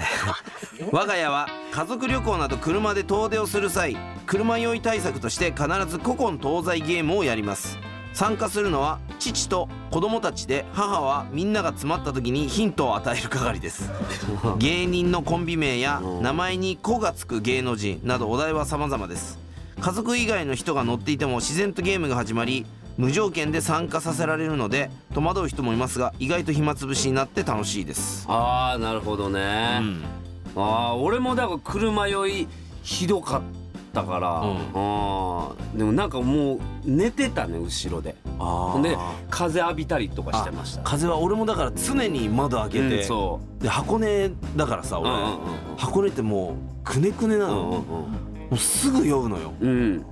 我が家は家族旅行など車で遠出をする際車酔い対策として必ず古今東西ゲームをやります。参加するのは父と子供たちで母はみんなが詰まった時にヒントを与える係です。芸人のコンビ名や名前に「子」がつく芸能人などお題は様々です。家族以外の人が乗っていても自然とゲームが始まり無条件で参加させられるので戸惑う人もいますが意外と暇つぶしになって楽しいです、ああなるほどね、うん。ああ俺もだから車酔いひどかったから、うん。あーでもなんかもう寝てたね後ろで。あほんでー風浴びたりとかしてました。風は俺もだから常に窓開けて、うんそで箱根だからさ俺、うんうんうん。箱根ってもうくねくねなの、うんうんもうすぐ酔うのよ。うんうん。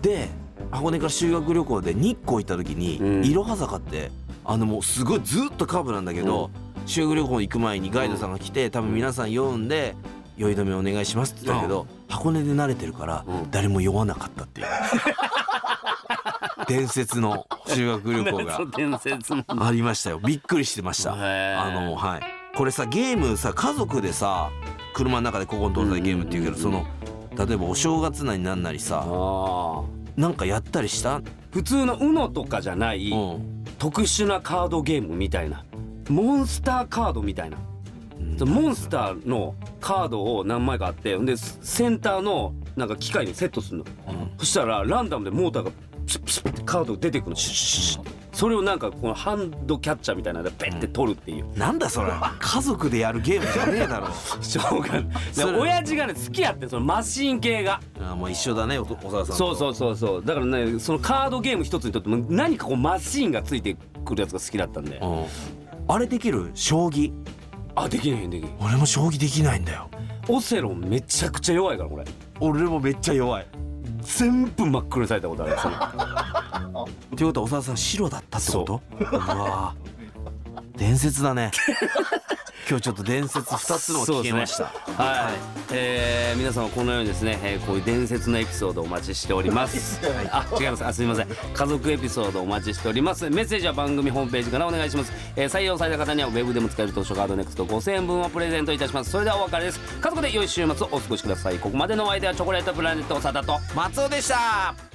で箱根から修学旅行で日光行った時に、うん。いろは坂ってあのもうすごいずっとカーブなんだけど、修学旅行行く前にガイドさんが来て多分皆さん酔うんで酔い止めお願いしますって言ったけど、箱根で慣れてるからうん。誰も酔わなかったっていう。伝説の修学旅行が ありましたよ。びっくりしてました。あのはい。これさゲームさ家族でさ車の中で古今東西ゲームって言うけどその例えばお正月なりなんなりさなんかやったりした？普通の UNO とかじゃないうん。特殊なカードゲームみたいな。モンスターカードみたいな。モンスターのカードを何枚かあってでセンターのなんか機械にセットするの、そしたらランダムでモーターがプシュプシュってカードが出てくるの。シュッシュッシュッそれをなんかこのハンドキャッチャーみたいなのでペッて取るっていう、なんだそれ。家族でやるゲームじゃねえだろ。しょうがない。でそれ親父がね好きやってんそのマシン系が。あもう一緒だねお小沢さんそうそううそうそう。だからねそのカードゲーム一つにとっても何かこうマシンがついてくるやつが好きだったんで。ん、あれできる？将棋。あできないできない俺も将棋できないんだよ。オセロンめちゃくちゃ弱いからこれ。俺もめっちゃ弱い全部真っ黒にされたことあるその っていうことは小沢さん白だったってこと？うわー。伝説だね 今日ちょっと伝説2つのを聞けました、はい、えー皆様このようにですね、えーこういう伝説のエピソードをお待ちしております、あ違います。あすみません。家族エピソードをお待ちしております。メッセージは番組ホームページからお願いします、えー採用された方にはウェブでも使える図書カードネクスト5000円分をプレゼントいたします。それではお別れです。家族で良い週末をお過ごしください。ここまでのお相手はチョコレートプラネット長田と。松尾でした